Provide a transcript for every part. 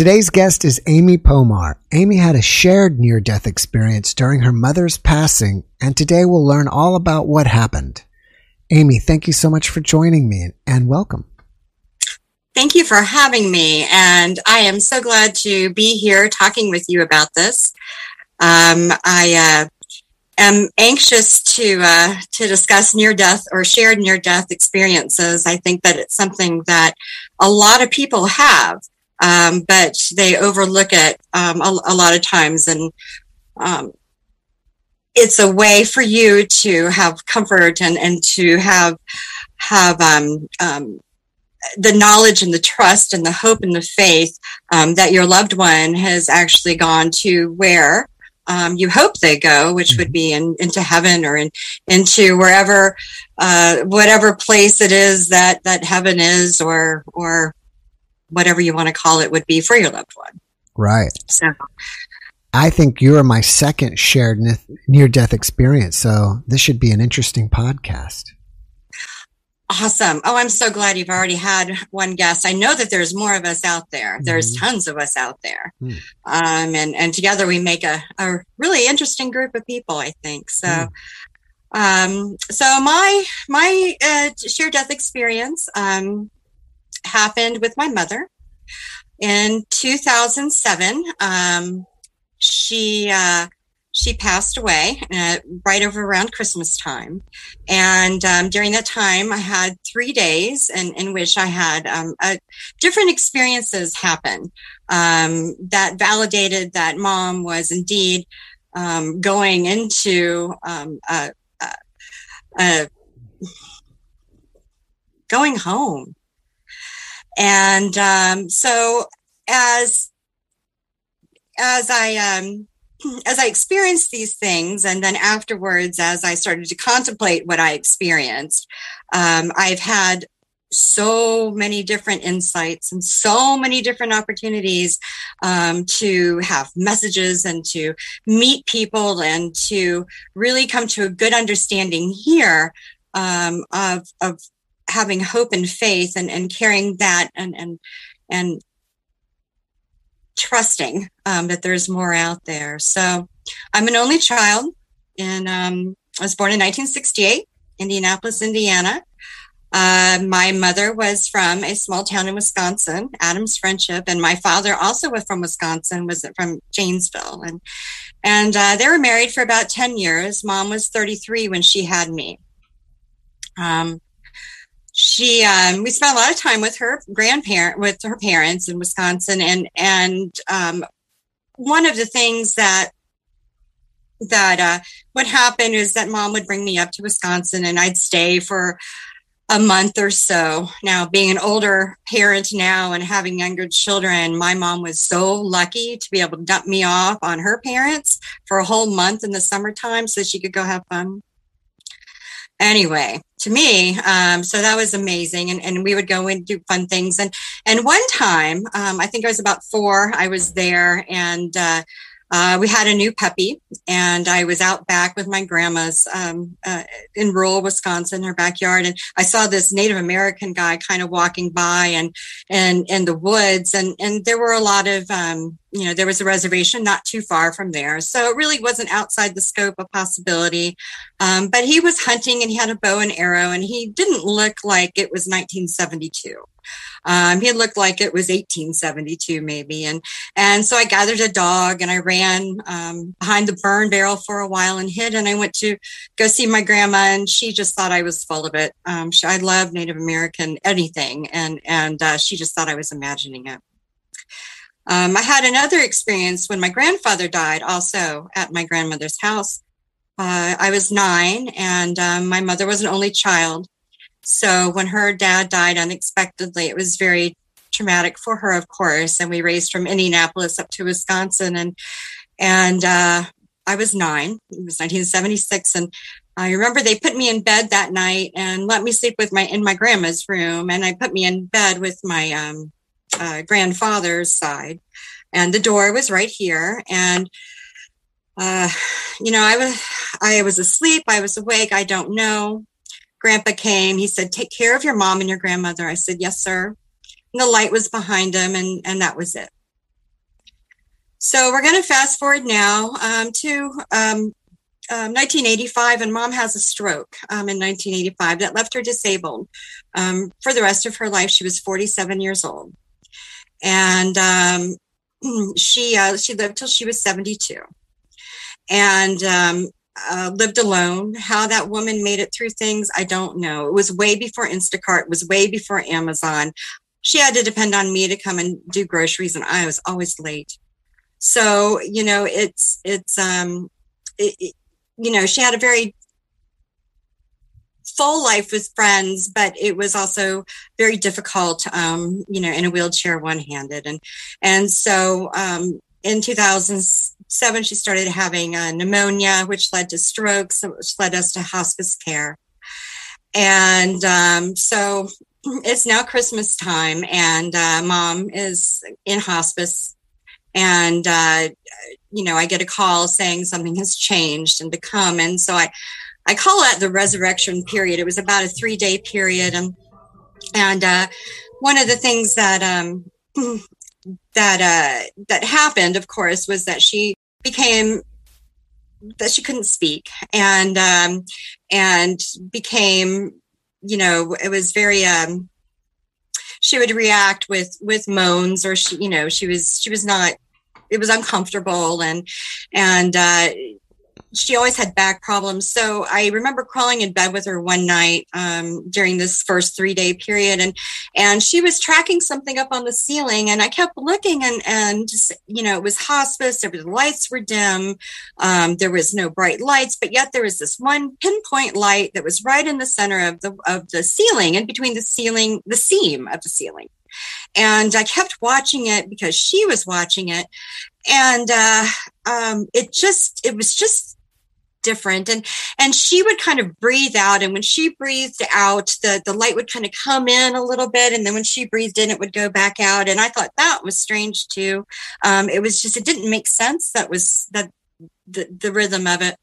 Today's guest is Amy Pomar. Amy had a shared near death experience during her mother's passing, and today we'll learn all about what happened. Amy, thank you so much for joining me and welcome. Thank you for having me, and I am so glad to be here talking with you about this. Um, I uh, am anxious to uh, to discuss near death or shared near death experiences. I think that it's something that a lot of people have, um, but they overlook it um, a, a, lot of times, and um, it's a way for you to have comfort and and to have have um, um, the knowledge and the trust and the hope and the faith um, that your loved one has actually gone to where um, you hope they go, which would be in, into heaven or in, into wherever, uh, whatever place it is that that heaven is, or or whatever you want to call it would be for your loved one. Right. So, I think you're my second shared near death experience, so this should be an interesting podcast. Awesome. Oh, I'm so glad you've already had one guest. I know that there's more of us out there. There's mm-hmm. tons of us out there. Mm. Um, and, and together we make a, a really interesting group of people, I think. So, mm. um, so my, my, uh, sheer death experience, um, happened with my mother in 2007. Um, she, uh, she passed away uh, right over around Christmas time. And um, during that time, I had three days in, in which I had um, a, different experiences happen um, that validated that mom was indeed um, going into um, a, a, going home. And um, so as as I um, as I experienced these things, and then afterwards, as I started to contemplate what I experienced, um, I've had so many different insights and so many different opportunities um, to have messages and to meet people and to really come to a good understanding here um, of, of having hope and faith and, and carrying that and, and, and trusting um, that there's more out there. So I'm an only child, and um, I was born in 1968, Indianapolis, Indiana. Uh, my mother was from a small town in Wisconsin, Adams Friendship, and my father also was from Wisconsin, was from Janesville, and and uh, they were married for about 10 years. Mom was 33 when she had me. Um, she um, we spent a lot of time with her grandparent with her parents in wisconsin and and um, one of the things that that uh, would happen is that mom would bring me up to wisconsin and i'd stay for a month or so. Now being an older parent now and having younger children my mom was so lucky to be able to dump me off on her parents for a whole month in the summertime so she could go have fun. Anyway to me. Um, so that was amazing. And, and we would go and do fun things. And and one time um, i think i was about four i was there and uh, uh, we had a new puppy, and I was out back with my grandma's um, uh, in rural Wisconsin, her backyard, and I saw this Native American guy kind of walking by and and in the woods, and and there were a lot of um, you know there was a reservation not too far from there, so it really wasn't outside the scope of possibility. Um, but he was hunting, and he had a bow and arrow, and he didn't look like it was 1972. Um, he looked like it was 1872 maybe. And, and so I gathered a dog and I ran um, behind the burn barrel for a while and hid. And I went to go see my grandma and she just thought I was full of it. Um, she, I love Native American anything. And, and uh, she just thought I was imagining it. Um, I had another experience when my grandfather died also at my grandmother's house. Uh, I was nine and um, my mother was an only child. So when her dad died unexpectedly, it was very traumatic for her, of course. And we raised from Indianapolis up to Wisconsin, and and uh, I was nine. It was 1976, and I remember they put me in bed that night and let me sleep with my in my grandma's room, and I put me in bed with my um, uh, grandfather's side, and the door was right here, and. Uh, you know, I was I was asleep. I was awake. I don't know grandpa came. He said, Take care of your mom and your grandmother. I said, Yes, sir. And the light was behind him, and, and that was it. So we're going to fast forward now um, to um, 1985, um, and mom has a stroke um, in 1985 that left her disabled um, for the rest of her life. She was 47 years old, and she uh, she lived till she was 72, and uh, lived alone. How that woman made it through things, I don't know. It was way before Instacart, was way before Amazon. She had to depend on me to come and do groceries, and I was always late. So you know, it's it's um, it, it, you know, she had a very full life with friends, but it was also very difficult, um, you know, in a wheelchair, one handed, and and so um, in 2007, she started having uh, pneumonia, which led to strokes, which led us to hospice care. And um, so it's now Christmas time, and uh, mom is in hospice. And, uh, you know, I get a call saying something has changed and to come. And so I, I call it the resurrection period. It was about a three day period. And, and uh, one of the things that um, that uh, that happened, of course, was that she became that she couldn't speak and um, and became, you know, it was very. Um, she would react with with moans, or she, you know, she was she was not. It was uncomfortable, and and uh, she always had back problems. So I remember crawling in bed with her one night um, during this first three day period, and and she was tracking something up on the ceiling, and I kept looking, and and just, you know it was hospice. The lights were dim. Um, there was no bright lights, but yet there was this one pinpoint light that was right in the center of the of the ceiling, and between the ceiling, the seam of the ceiling. And I kept watching it because she was watching it, and uh, um, it just it was just different. And and she would kind of breathe out and when she breathed out the the light would kind of come in a little bit and then when she breathed in it would go back out. And i thought that was strange too. Um, it was just it didn't make sense that was that the, the rhythm of it.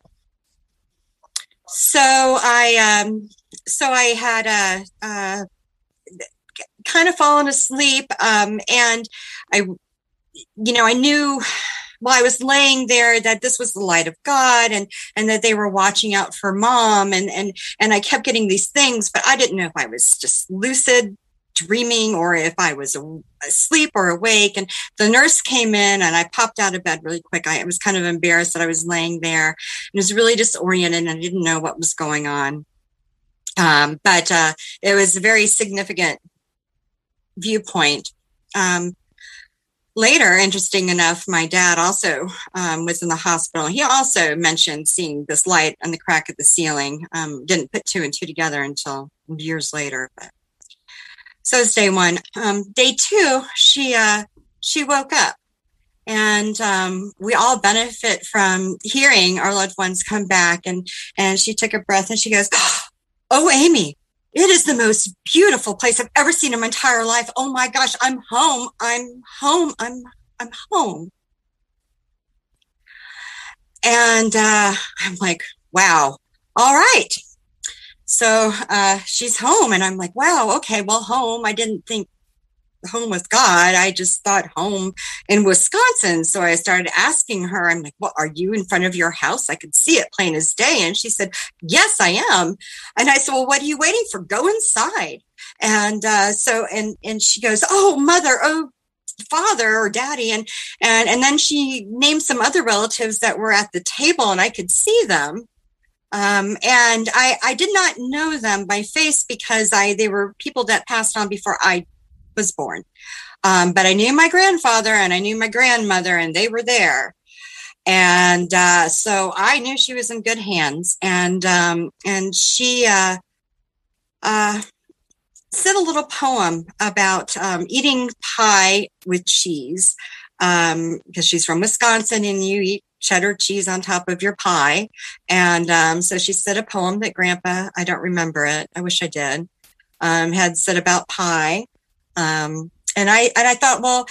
So i um so i had a, a kind of fallen asleep um and i you know i knew while I was laying there that this was the light of God and and that they were watching out for mom and and and I kept getting these things, but I didn't know if I was just lucid dreaming or if I was asleep or awake. And the nurse came in and I popped out of bed really quick. I was kind of embarrassed that I was laying there and was really disoriented and I didn't know what was going on. Um, but uh, it was a very significant viewpoint. Um, later, interesting enough, my dad also um, was in the hospital. He also mentioned seeing this light on the crack of the ceiling. Um, didn't put two and two together until years later. But so it's day one. Um, day two, she uh, she woke up, and um, we all benefit from hearing our loved ones come back. And and she took a breath and she goes, "Oh, Amy, it is the most beautiful place I've ever seen in my entire life. Oh my gosh, I'm home. I'm home. I'm I'm home. And uh, I'm like, wow, all right. So uh, she's home, and I'm like, wow, okay, well, home. I didn't think home with God. I just thought home in Wisconsin. So I started asking her, I'm like, well, are you in front of your house? I could see it plain as day. And she said, yes, I am. And I said, well, what are you waiting for? Go inside. And uh, so, and, and she goes, oh, mother, oh, father or daddy and and and then she named some other relatives that were at the table and I could see them um, and I I did not know them by face because I they were people that passed on before I was born. Um, but I knew my grandfather and I knew my grandmother, and they were there. And uh, so I knew she was in good hands. And um, and she uh, uh, said a little poem about um, eating pie with cheese because um, she's from Wisconsin and you eat cheddar cheese on top of your pie. And um, so she said a poem that Grandpa, I don't remember it, I wish I did, um, had said about pie. Um, and I and I thought, well,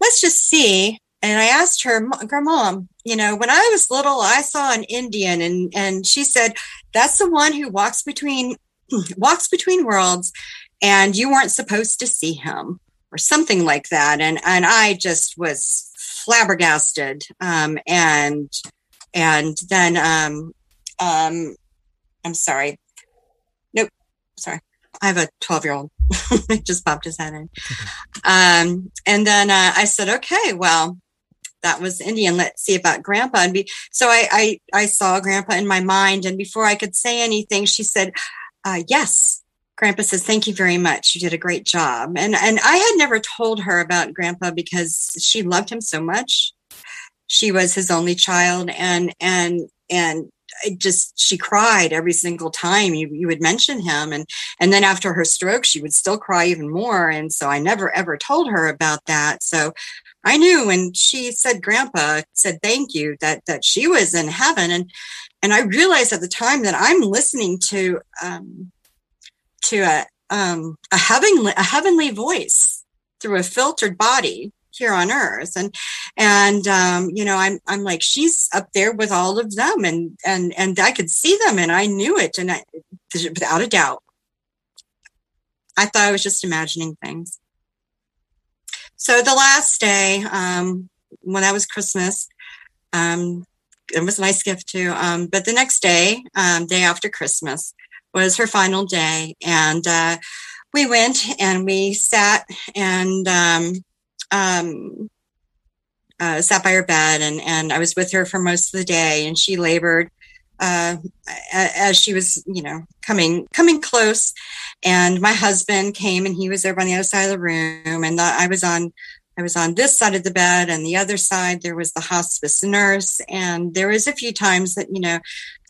let's just see. And I asked her, Grandma, you know, when I was little, I saw an Indian, and and she said, that's the one who walks between walks between worlds, and you weren't supposed to see him, or something like that. And and I just was flabbergasted. Um, and and then um, um, I'm sorry. Nope, sorry. I have a 12 year old. just popped his head in. Um, and then uh, I said, okay, well, that was Indian. Let's see about grandpa. And be, so I, I, I saw grandpa in my mind. And before I could say anything, she said, uh, yes. Grandpa says, thank you very much. You did a great job. And, and I had never told her about grandpa because she loved him so much. She was his only child and, and, and just she cried every single time you, you would mention him. And and then after her stroke she would still cry even more. And so i never ever told her about that. So i knew when she said grandpa said thank you that that she was in heaven. And and i realized at the time that i'm listening to um to a um a heavenly a heavenly voice through a filtered body here on earth. And and um, you know i'm i'm like she's up there with all of them and and and i could see them and i knew it and i without a doubt. I thought i was just imagining things. So the last day um, when that was christmas um, it was a nice gift too um, but the next day um, day after christmas was her final day. And uh, we went and we sat and um, uh, sat by her bed, and and I was with her for most of the day, and she labored uh, as she was, you know, coming coming close. And my husband came, and he was over on the other side of the room, and the, I was on. I was on this side of the bed, and the other side there was the hospice nurse. And there was a few times that you know,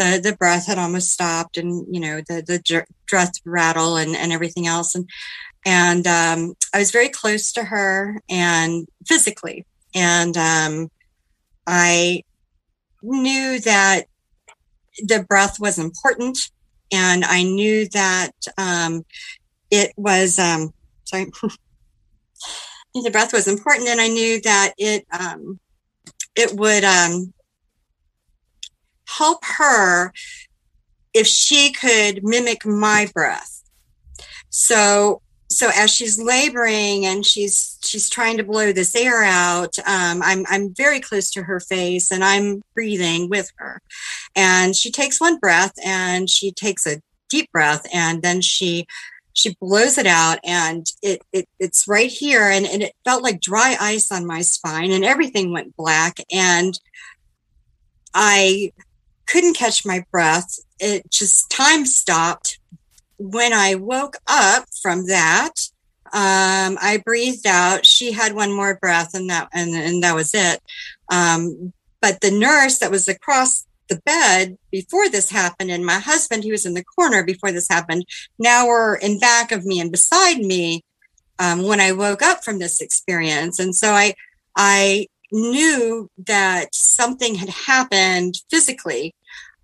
the the breath had almost stopped, and you know, the the breath rattle and and everything else. And and um, I was very close to her and physically, and um, I knew that the breath was important, and I knew that um, it was um, sorry. the breath was important, and I knew that it um, it would um, help her if she could mimic my breath. So so as she's laboring and she's she's trying to blow this air out um, i'm i'm very close to her face and i'm breathing with her. And she takes one breath and she takes a deep breath and then she she blows it out and it, it it's right here and, and it felt like dry ice on my spine and everything went black and i couldn't catch my breath. It just time stopped when I woke up from that, um, I breathed out. She had one more breath, and that and, and that was it. Um, but the nurse that was across the bed before this happened, and my husband, he was in the corner before this happened, now were in back of me and beside me um, when I woke up from this experience. And so I, I knew that something had happened physically.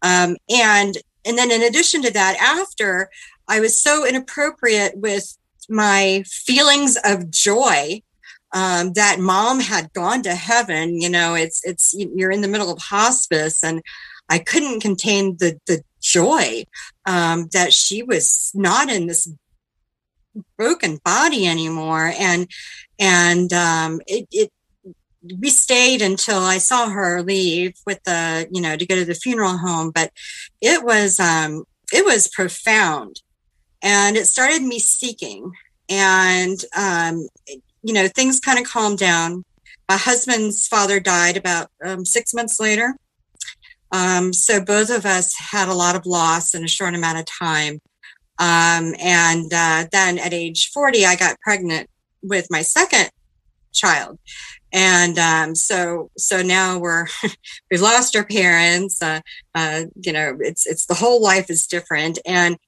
Um, and and then in addition to that, after I was so inappropriate with my feelings of joy um, that mom had gone to heaven. You know, it's it's you're in the middle of hospice, and I couldn't contain the the joy um, that she was not in this broken body anymore, and and um, it, it we stayed until I saw her leave with the you know to go to the funeral home, but it was um, it was profound and it started me seeking. And um, you know things kind of calmed down. My husband's father died about um, six months later. Um, so both of us had a lot of loss in a short amount of time. Um, and uh, then at age 40 i got pregnant with my second child. And um, so so now we're we've lost our parents uh, uh, you know it's it's the whole life is different. And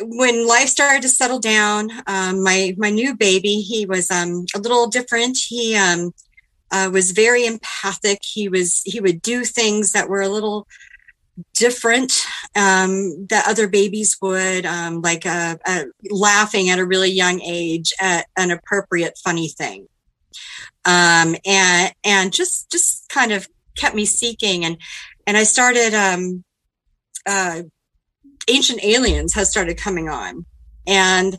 when life started to settle down, um, my my new baby, he was um, a little different. He um, uh, was very empathic. He was he would do things that were a little different um, that other babies would, um, like uh, uh, laughing at a really young age at an appropriate funny thing, um, and and just just kind of kept me seeking and and I started uh, Ancient Aliens has started coming on, and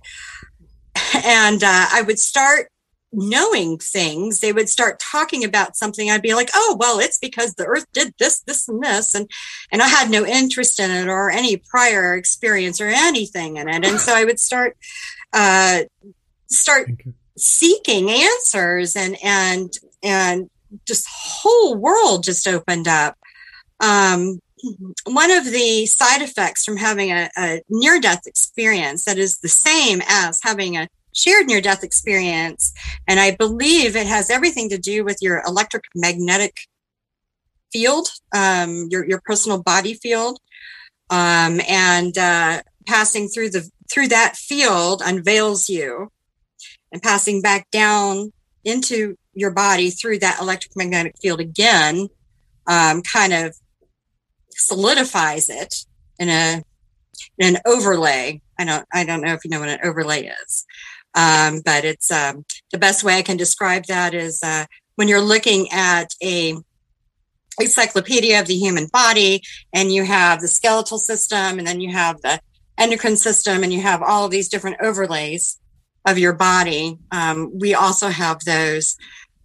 and uh, I would start knowing things, they would start talking about something. I'd be like, "Oh, well, it's because the Earth did this, this, and this," and and I had no interest in it or any prior experience or anything in it, and so I would start uh, start seeking answers, and and and just whole world just opened up. Um, one of the side effects from having a, a near death experience that is the same as having a shared near death experience. And I believe it has everything to do with your electric magnetic field, um, your, your personal body field. Um, and uh, passing through the through that field unveils you and passing back down into your body through that electric magnetic field again um, kind of solidifies it in a in an overlay. I don't I don't know if you know what an overlay is, um, but it's um, the best way I can describe that is uh, when you're looking at a encyclopedia of the human body and you have the skeletal system and then you have the endocrine system and you have all these different overlays of your body um, we also have those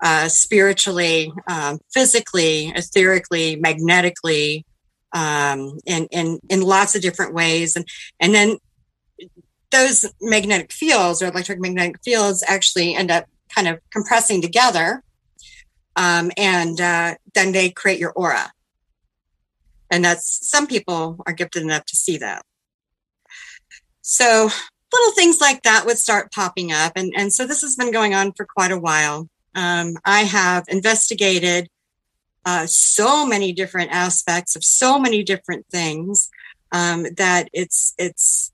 uh, spiritually um, physically etherically magnetically um, in, in, in lots of different ways. And, and then those magnetic fields or electromagnetic fields actually end up kind of compressing together. Um, and uh, then they create your aura. And that's some people are gifted enough to see that. So little things like that would start popping up. And, and so this has been going on for quite a while. Um, I have investigated uh, so many different aspects of so many different things um, that it's it's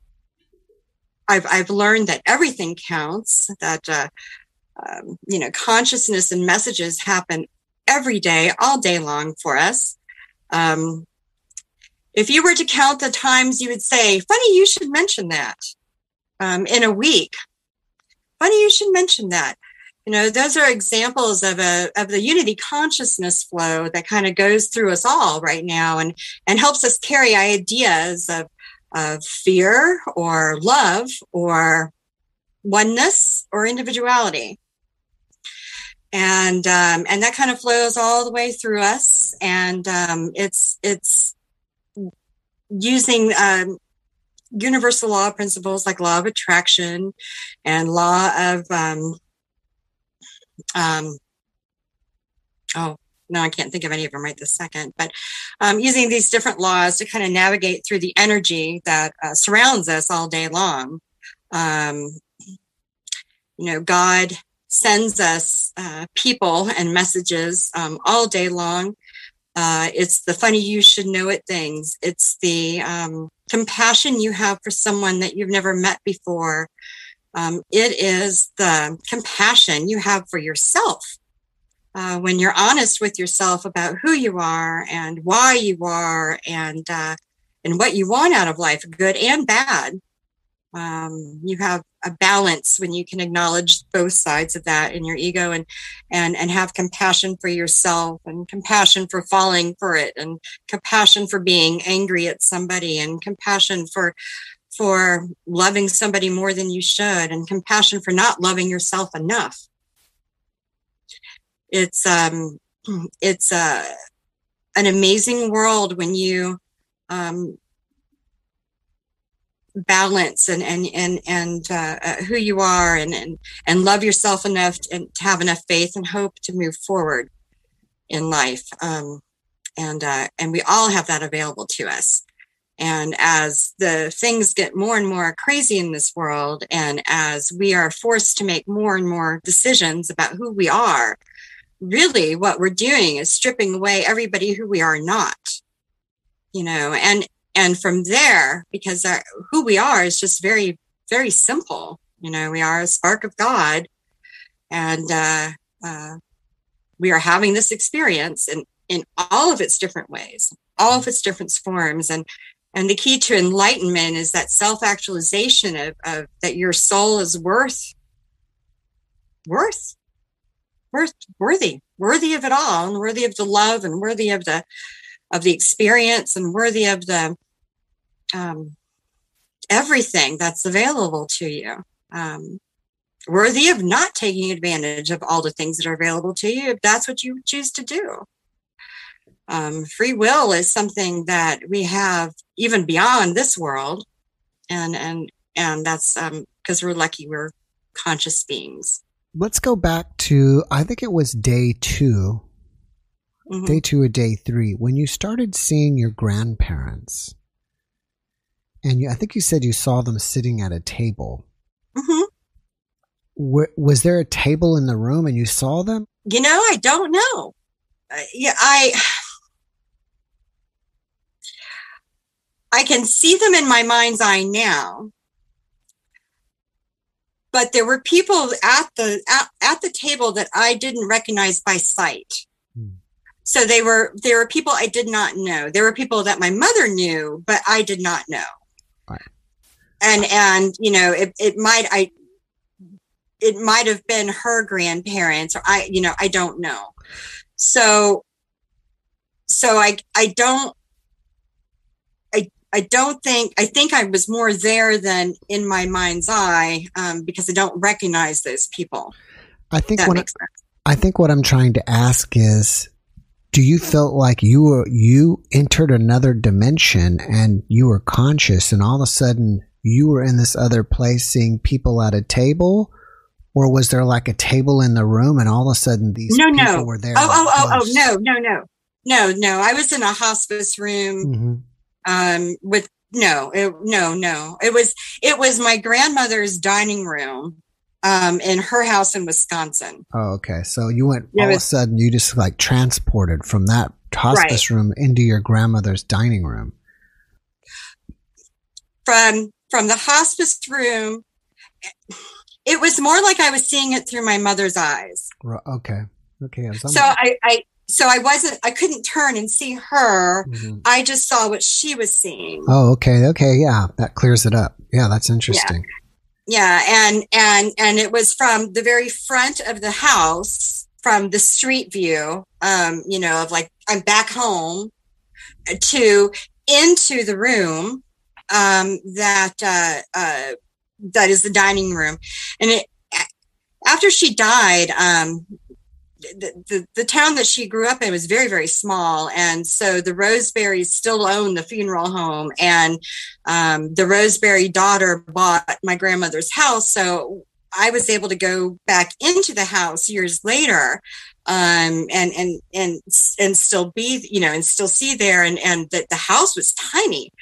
I've I've learned that everything counts. That uh, um, you know consciousness and messages happen every day, all day long for us. Um, if you were to count the times you would say, "Funny, you should mention that," um, in a week. Funny, you should mention that you know those are examples of a of the unity consciousness flow that kind of goes through us all right now and and helps us carry ideas of of fear or love or oneness or individuality. And um, and that kind of flows all the way through us and um, it's it's using um, universal law principles like law of attraction and law of um, oh no, I can't think of any of them right this second, but um, using these different laws to kind of navigate through the energy that uh, surrounds us all day long. Um, you know, God sends us uh, people and messages um, all day long. Uh, it's the funny you should know it things. It's the um, compassion you have for someone that you've never met before. Um, it is the compassion you have for yourself. Uh, when you're honest with yourself about who you are and why you are and uh, and what you want out of life, good and bad, um, you have a balance when you can acknowledge both sides of that in your ego and and and have compassion for yourself and compassion for falling for it and compassion for being angry at somebody and compassion for for loving somebody more than you should and compassion for not loving yourself enough. It's um it's uh, an amazing world when you um, balance and and and and uh, uh, who you are and and and love yourself enough and to have enough faith and hope to move forward in life. Um, and uh, and we all have that available to us and as the things get more and more crazy in this world, and as we are forced to make more and more decisions about who we are, really what we're doing is stripping away everybody who we are not. You know, and and from there, because our, who we are is just very, very simple. You know, we are a spark of God, and uh, uh, we are having this experience in in all of its different ways, all of its different forms, and and the key to enlightenment is that self-actualization of, of that your soul is worth worth worth worthy worthy of it all and worthy of the love and worthy of the of the experience and worthy of the um, everything that's available to you um, worthy of not taking advantage of all the things that are available to you if that's what you choose to do. Um, free will is something that we have even beyond this world, and and and that's because um, we're lucky we're conscious beings. Let's go back to I think it was day 2 mm-hmm. day two or day three when you started seeing your grandparents, and you, I think you said you saw them sitting at a table. Mm-hmm was there a table in the room and you saw them? You know, I don't know. Uh, yeah, I I can see them in my mind's eye now. But there were people at the at, at the table that I didn't recognize by sight. Hmm. So they were there were people I did not know. There were people that my mother knew, but I did not know. Right. And and you know, it, it might I it might have been her grandparents or I, you know, I don't know. So, so I, I don't, I don't think, I think I was more there than in my mind's eye um, because I don't recognize those people. I think what I, I think what I'm trying to ask is, do you feel like you were you entered another dimension and you were conscious and all of a sudden you were in this other place seeing people at a table or was there like a table in the room and all of a sudden these no, people no. were there? Oh, oh, oh, oh, no, no, no, no, no. I was in a hospice room mm-hmm. Um, with no, it, no, no. It was it was my grandmother's dining room um, in her house in Wisconsin. Oh, okay. So you went all was, of a sudden you just like transported from that hospice right. room into your grandmother's dining room. From from the hospice room it was more like I was seeing it through my mother's eyes. Okay. Okay. So I, I, so I wasn't, I couldn't turn and see her. Mm-hmm. I just saw what she was seeing. Oh, okay. Okay. Yeah. That clears it up. Yeah. That's interesting. Yeah. yeah. And, and, and it was from the very front of the house from the street view, um, you know, of like, I'm back home to into the room, um, that, uh, uh, that is the dining room. And it, after she died, um, the, the, town that she grew up in was very, very small. And so the Roseberrys still own the funeral home. And um, the Roseberry daughter bought my grandmother's house. So I was able to go back into the house years later um, and, and, and, and still be, you know, and still see there. And, and that the house was tiny.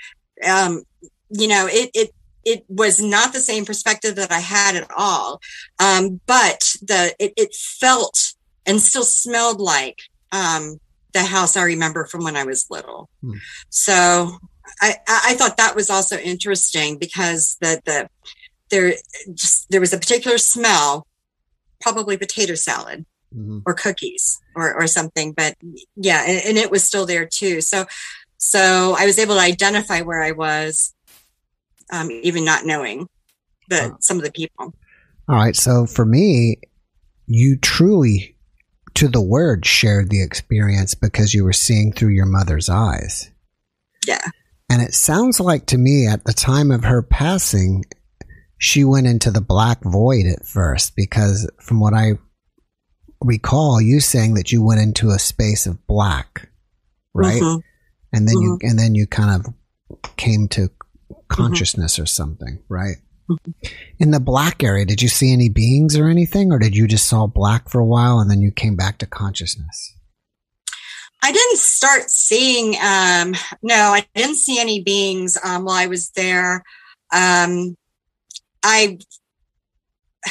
Um, you know, it, it, it was not the same perspective that I had at all. Um, but the it, it, felt and still smelled like um, the house I remember from when I was little. Hmm. So I, I thought that was also interesting because the the there just there was a particular smell, probably potato salad. Mm-hmm. Or cookies, or or something, but yeah, and, and it was still there too. So, so I was able to identify where I was um, even not knowing the some of the people. All right. So for me, you truly, to the word, shared the experience because you were seeing through your mother's eyes. Yeah. And it sounds like to me at the time of her passing, she went into the black void at first because from what I recall, you saying that you went into a space of black, right? Mm-hmm. And then mm-hmm. you and then you kind of came to Mm-hmm. consciousness mm-hmm. or something, right? In the black area, did you see any beings or anything, or did you just saw black for a while and then you came back to consciousness? I didn't start seeing, um, no, I didn't see any beings um, while I was there. Um, I,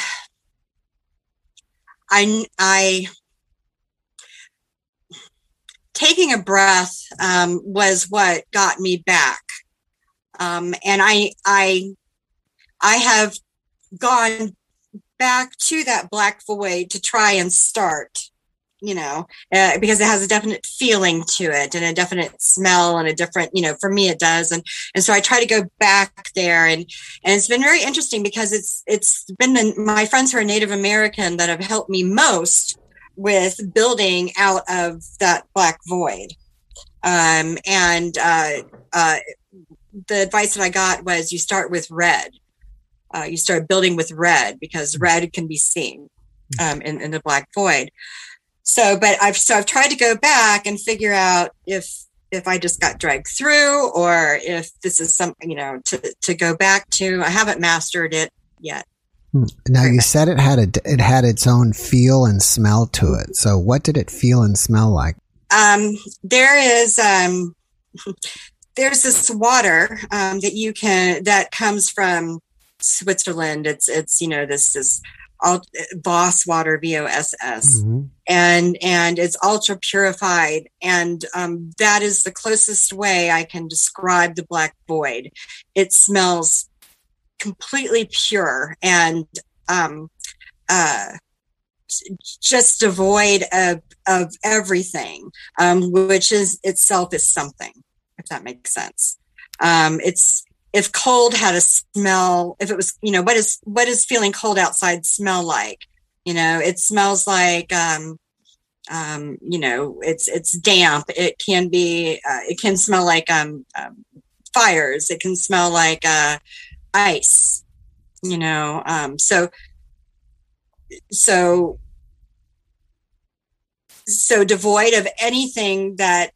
I, I, taking a breath um, was what got me back. Um, and I, I, I have gone back to that black void to try and start, you know, uh, because it has a definite feeling to it and a definite smell and a different, you know, for me it does. And, and so I try to go back there and, and it's been very interesting because it's, it's been the, my friends who are Native American that have helped me most with building out of that black void. Um, and, uh, uh, the advice that I got was you start with red. Uh, you start building with red because red can be seen um, in, in the black void. So, but I've so I've tried to go back and figure out if if I just got dragged through or if this is something you know to to go back to. I haven't mastered it yet. Hmm. Now you said it had a it had its own feel and smell to it. So what did it feel and smell like? Um, there is um, there's this water um, that you can that comes from Switzerland. It's it's you know this this all Voss water V O S S, mm-hmm. and and it's ultra purified, and um, that is the closest way I can describe the black void. It smells completely pure and um, uh, just devoid of of everything, um, which is itself is something. If that makes sense, um, it's if cold had a smell, if it was, you know, what is what is feeling cold outside smell like? You know, it smells like um, um, you know, it's it's damp. It can be, uh, it can smell like um, um, fires. It can smell like uh, ice. You know, um, so so so devoid of anything that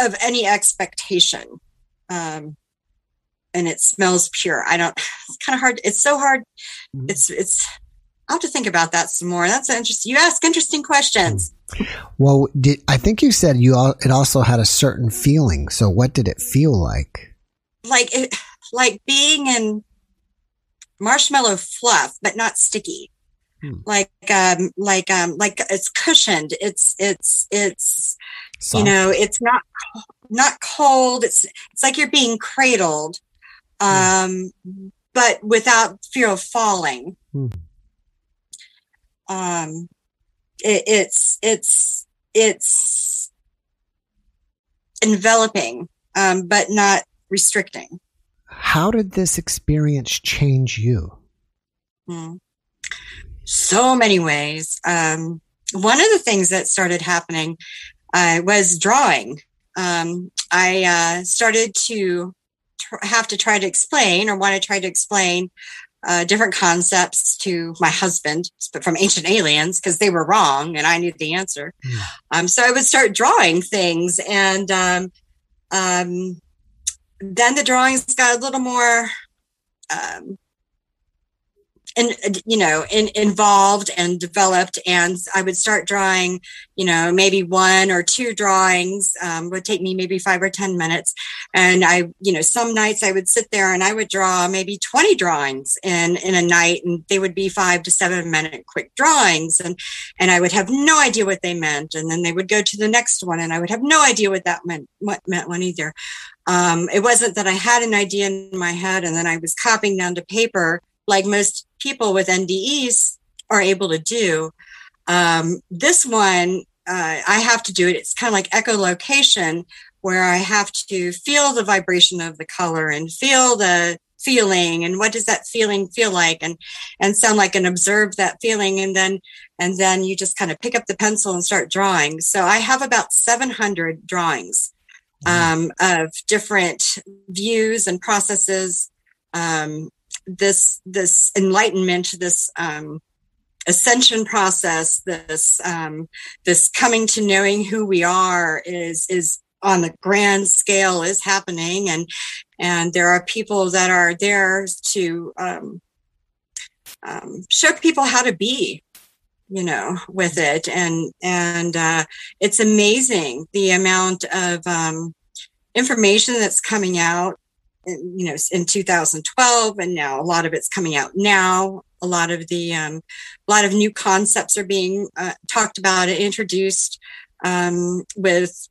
of any expectation. Um, and it smells pure. I don't, it's kind of hard. It's so hard. Mm-hmm. It's, it's, I'll have to think about that some more. That's interesting. You ask interesting questions. Well, did, I think you said you all, it also had a certain feeling. So what did it feel like? Like it, like being in marshmallow fluff, but not sticky. Hmm. Like, um, like, um, like it's cushioned. It's, it's, it's, Soft. you know, it's not, not cold. It's, it's like you're being cradled um, but without fear of falling. Mm. Um, it, it's it's it's enveloping, um, but not restricting. How did this experience change you? Mm. So many ways. Um, one of the things that started happening uh, was drawing. Um, I uh, started to have to try to explain or want to try to explain uh, different concepts to my husband, but from ancient aliens because they were wrong and I knew the answer. Mm. Um, so I would start drawing things, and um, um, then the drawings got a little more um, and you know in, involved and developed and i would start drawing you know maybe one or two drawings um, would take me maybe five or ten minutes. And i you know some nights i would sit there and i would draw maybe 20 drawings in in a night and they would be five to seven minute quick drawings and and i would have no idea what they meant and then they would go to the next one and i would have no idea what that meant what meant one either. Um, it wasn't that i had an idea in my head and then i was copying down to paper like most people with NDEs are able to do. Um, this one, uh, I have to do it. It's kind of like echolocation, where I have to feel the vibration of the color and feel the feeling and what does that feeling feel like and and sound like and observe that feeling and then and then you just kind of pick up the pencil and start drawing so i have about 700 drawings um, of different views and processes um, this this enlightenment, this um, ascension process, this um, this coming to knowing who we are is is on the grand scale is happening, and and there are people that are there to um, um, show people how to be you know with it. And and uh, it's amazing the amount of um, information that's coming out you know in 2012 and now a lot of it's coming out now. A lot of the um, a lot of new concepts are being uh, talked about and introduced um, with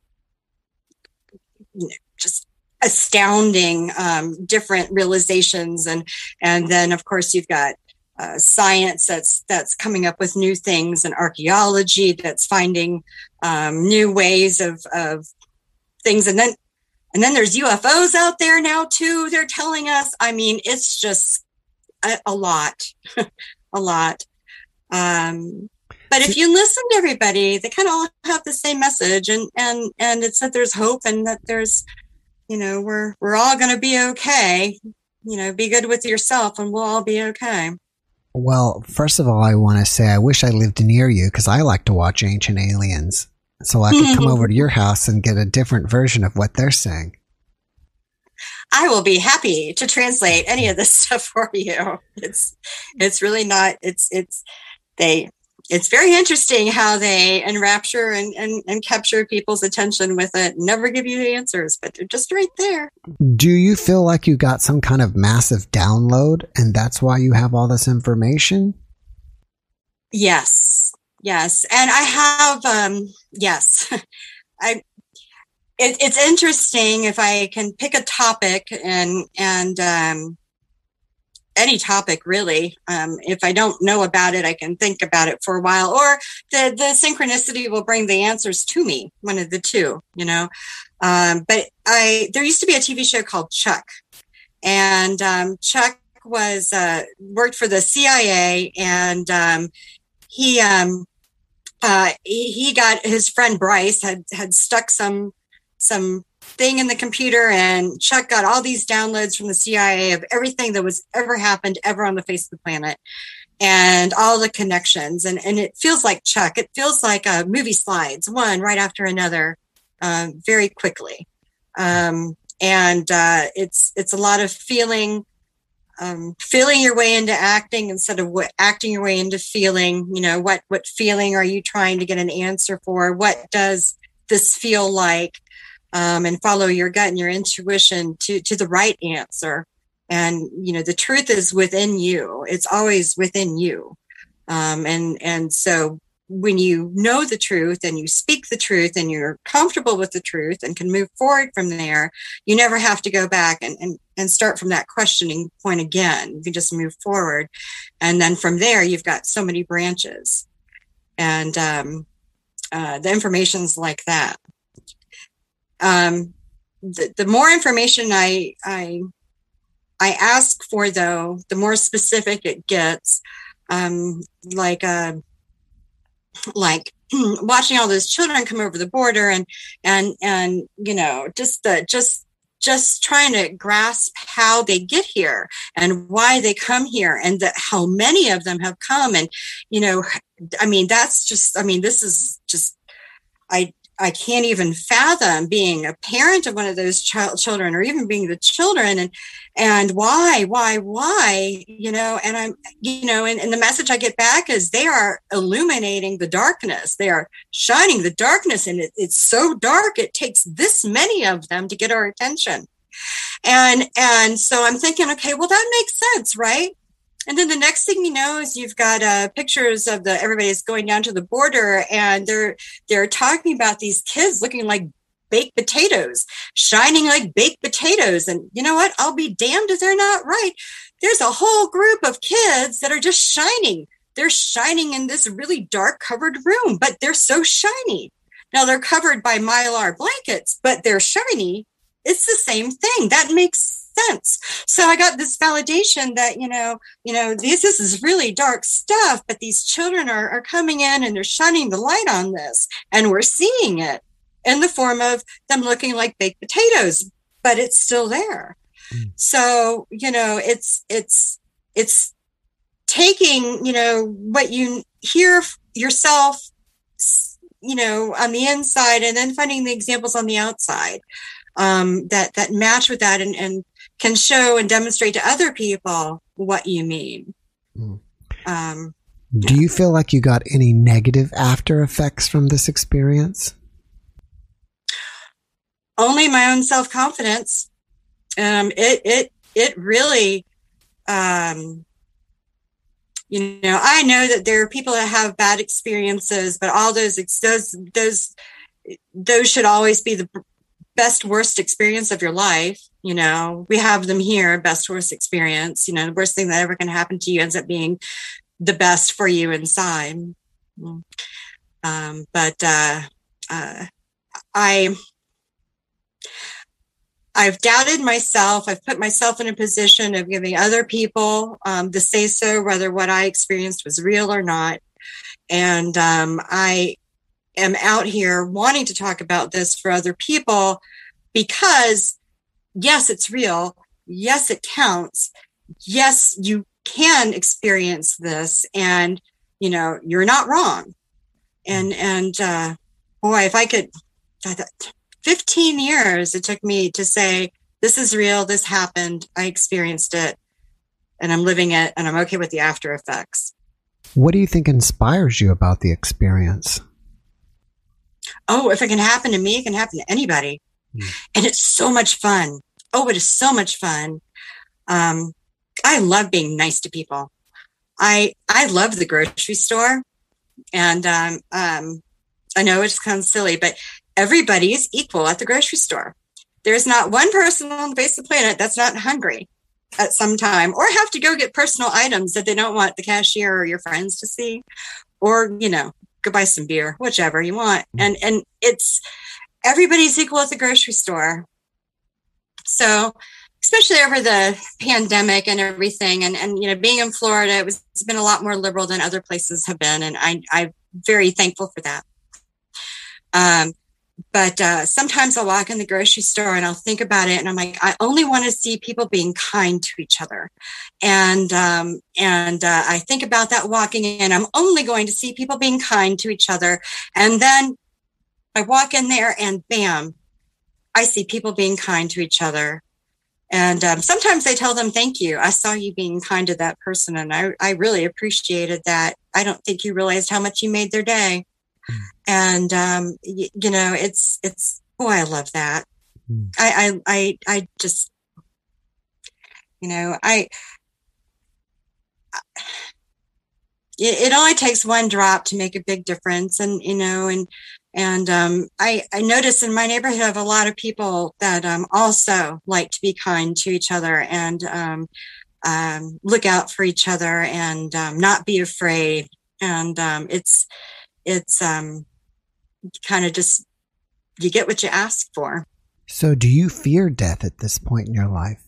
you know, just astounding um, different realizations. And and then of course you've got uh, science that's that's coming up with new things and archaeology that's finding um, new ways of of things. And then and then there's UFOs out there now too. They're telling us. I mean, it's just a, a lot, a lot. Um, but if you listen to everybody, they kind of all have the same message, and and and it's that there's hope and that there's, you know, we're we're all going to be okay. you know, be good with yourself and we'll all be okay. Well, first of all, I want to say I wish I lived near you because I like to watch Ancient Aliens. So I could come over to your house and get a different version of what they're saying. I will be happy to translate any of this stuff for you. It's it's really not it's it's they it's very interesting how they enrapture and, and, and capture people's attention with it. Never give you the answers, but they're just right there. Do you feel like you got some kind of massive download and that's why you have all this information? Yes. Yes. And I have um yes. I it, it's interesting if I can pick a topic and and um any topic really. Um, if I don't know about it, I can think about it for a while, or the the synchronicity will bring the answers to me. One of the two, you know. Um, but I there used to be a TV show called Chuck, and um, Chuck was uh, worked for the CIA, and um, he um, uh, he, got his friend Bryce had had stuck some some thing in the computer and Chuck got all these downloads from the CIA of everything that was ever happened ever on the face of the planet and all the connections. And and it feels like Chuck it feels like a uh, movie slides one right after another uh, very quickly. Um, and uh, it's it's a lot of feeling um, feeling your way into acting instead of what, acting your way into feeling you know what what feeling are you trying to get an answer for? What does this feel like? Um, and follow your gut and your intuition to to the right answer. And you know the truth is within you. It's always within you. Um, and and so when you know the truth and you speak the truth and you're comfortable with the truth and can move forward from there you never have to go back and, and, and start from that questioning point again. You can just move forward. And then from there you've got so many branches. And um, uh, the information's like that. Um, the, the more information I, I I ask for, though, the more specific it gets. Um, like uh, like watching all those children come over the border and and and you know just the just just trying to grasp how they get here and why they come here and that how many of them have come and you know i mean that's just i mean this is just i I can't even fathom being a parent of one of those ch- children or even being the children and and why why why you know and I'm you know and, and the message I get back is they are illuminating the darkness. They are shining the darkness and it, it's so dark it takes this many of them to get our attention. And and so I'm thinking okay well that makes sense right and then the next thing you know is you've got uh, pictures of the everybody's going down to the border and they're they're talking about these kids looking like baked potatoes shining like baked potatoes. And you know what? I'll be damned if they're not right. There's a whole group of kids that are just shining. They're shining in this really dark covered room but they're so shiny. Now they're covered by mylar blankets but they're shiny. It's the same thing. That makes sense. So I got this validation that, you know, you know, this, this is really dark stuff, but these children are, are coming in and they're shining the light on this and we're seeing it in the form of them looking like baked potatoes, but it's still there. Mm. So, you know, it's, it's, it's taking, you know, what you hear yourself, you know, on the inside and then finding the examples on the outside um, that that match with that and, and can show and demonstrate to other people what you mean. Mm. Um, Do you feel like you got any negative after effects from this experience? Only my own self confidence. Um, it it it really, um, you know, I know that there are people that have bad experiences, but all those those those those should always be the best worst experience of your life you know we have them here best worst experience you know the worst thing that ever can happen to you ends up being the best for you inside um, but uh, uh, i I've doubted myself. I've put myself in a position of giving other people um, the say so, whether what I experienced was real or not. And um, I am out here wanting to talk about this for other people because yes, it's real. yes, it counts. Yes, you can experience this and, you know, you're not wrong. And, and, uh, boy, if I could, 15 years it took me to say, this is real. This happened. I experienced it and I'm living it and I'm okay with the after effects. What do you think inspires you about the experience? Oh, if it can happen to me, it can happen to anybody. Mm. And it's so much fun. Oh, it is so much fun. Um, I love being nice to people. I I love the grocery store, and um, um, I know it sounds silly, but everybody is equal at the grocery store. There's not one person on the face of the planet that's not hungry at some time or have to go get personal items that they don't want the cashier or your friends to see or you know go buy some beer whichever you want. Mm. and and it's everybody's equal at the grocery store. So especially over the pandemic and everything and and you know being in florida it was it's been a lot more liberal than other places have been and i i'm very thankful for that. Um but uh, sometimes I'll walk in the grocery store and I'll think about it, and I'm like, I only want to see people being kind to each other, and um, and uh, I think about that walking in. I'm only going to see people being kind to each other, and then I walk in there, and bam, I see people being kind to each other. And um, sometimes I tell them, thank you. I saw you being kind to that person, and I, I really appreciated that. I don't think you realized how much you made their day and um, you, you know, it's it's oh, I love that. Mm. I, I I I just you know I. It, it only takes one drop to make a big difference, and you know, and and um, I, I notice in my neighborhood have a lot of people that um, also like to be kind to each other and um, um look out for each other and um, not be afraid. And um, it's it's um, kind of just you get what you ask for. So, do you fear death at this point in your life?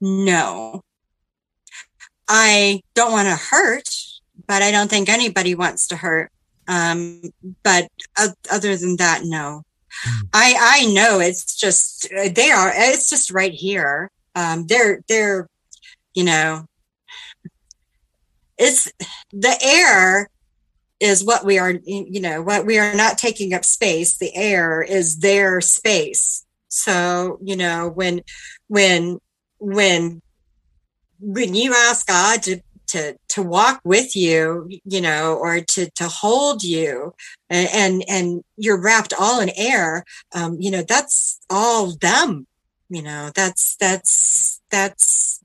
No. I don't want to hurt, but I don't think anybody wants to hurt. Um, but uh, other than that, no. Hmm. I I know it's just they are. It's just right here. Um, they're they're, you know, it's the air is what we are you know what we are not taking up space. The air is their space. So you know when when when when you ask god to to to walk with you you know or to to hold you and and, and you're wrapped all in air um you know that's all them you know that's that's that's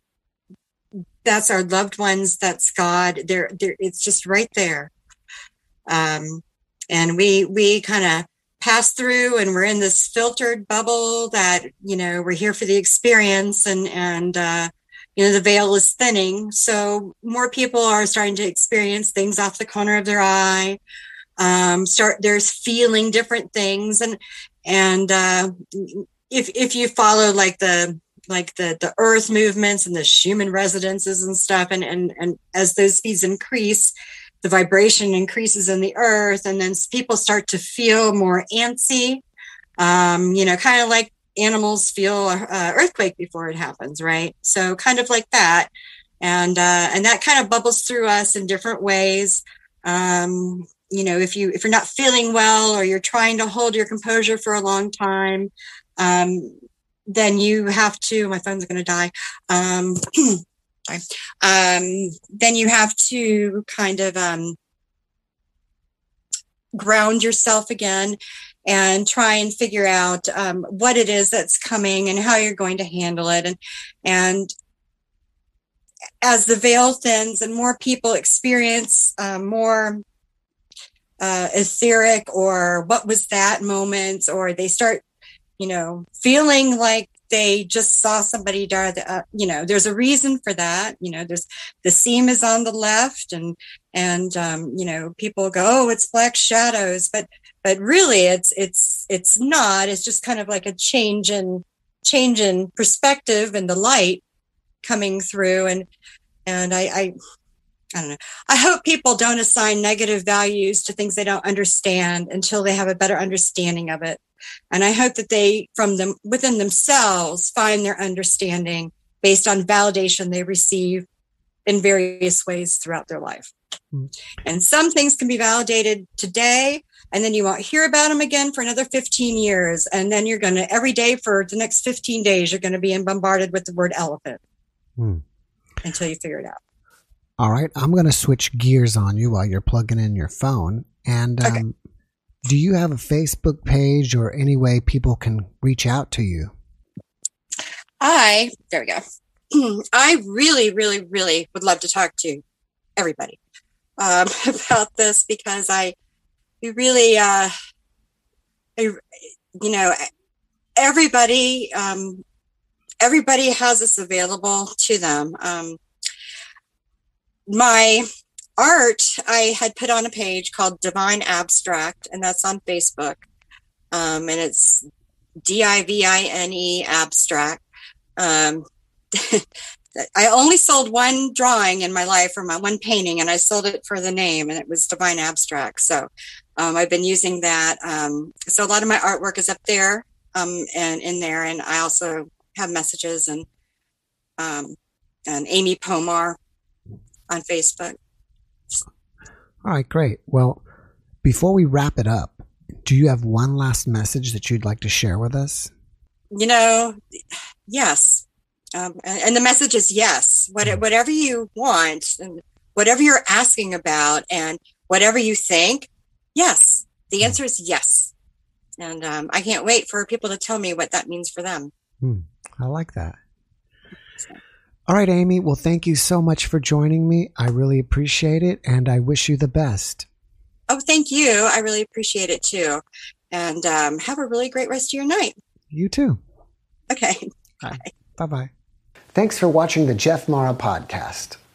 that's our loved ones that's god. There there it's just right there um, and we we kind of pass through and we're in this filtered bubble that you know we're here for the experience and and uh, you know the veil is thinning. So more people are starting to experience things off the corner of their eye. Um, start there's feeling different things and and uh, if if you follow like the like the the earth movements and the Schumann resonances and stuff and and and as those speeds increase the vibration increases in the earth and then people start to feel more antsy. Um, you know kind of like animals feel a, earthquake before it happens right? So kind of like that. And uh, and that kind of bubbles through us in different ways. Um, you know if you if you're not feeling well or you're trying to hold your composure for a long time um, then you have to my phone's going to die um, um, then you have to kind of um, ground yourself again and try and figure out um, what it is that's coming and how you're going to handle it. And and as the veil thins and more people experience um, more uh, etheric or what was that moment or they start you know feeling like they just saw somebody die. Uh, you know, there's a reason for that. You know, there's the seam is on the left, and and um, you know, people go, oh, it's black shadows, but but really, it's it's it's not. It's just kind of like a change in change in perspective and the light coming through, and and I, I I don't know. I hope people don't assign negative values to things they don't understand until they have a better understanding of it And I hope that they, from them within themselves, find their understanding based on validation they receive in various ways throughout their life. Mm-hmm. And some things can be validated today, and then you won't hear about them again for another 15 years. And then you're going to, every day for the next 15 days, you're going to be bombarded with the word elephant mm. until you figure it out. All right. I'm going to switch gears on you while you're plugging in your phone. And um, okay. Do you have a Facebook page or any way people can reach out to you? I, there we go. I really, really, really would love to talk to everybody um, about this because I, we really, uh, I, you know, everybody, um, everybody has this available to them. Um, my art, I had put on a page called Divine Abstract, and that's on Facebook. Um, and it's D I V I N E Abstract. Um, I only sold one drawing in my life or my one painting, and I sold it for the name, and it was Divine Abstract. So um, I've been using that. Um, so a lot of my artwork is up there um, and in there, and I also have messages and um, and Amy Pomar on Facebook. All right, great. Well, before we wrap it up, do you have one last message that you'd like to share with us? You know, yes. Um, and, the message is yes. What, mm. whatever you want, and whatever you're asking about, and whatever you think, yes. The mm. answer is yes. And um, I can't wait for people to tell me what that means for them. Hmm. I like that. All right, Amy. Well, thank you so much for joining me. I really appreciate it and I wish you the best. Oh, thank you. I really appreciate it too. And um, have a really great rest of your night. You too. Okay. Bye bye. Thanks for watching the Jeff Mara podcast.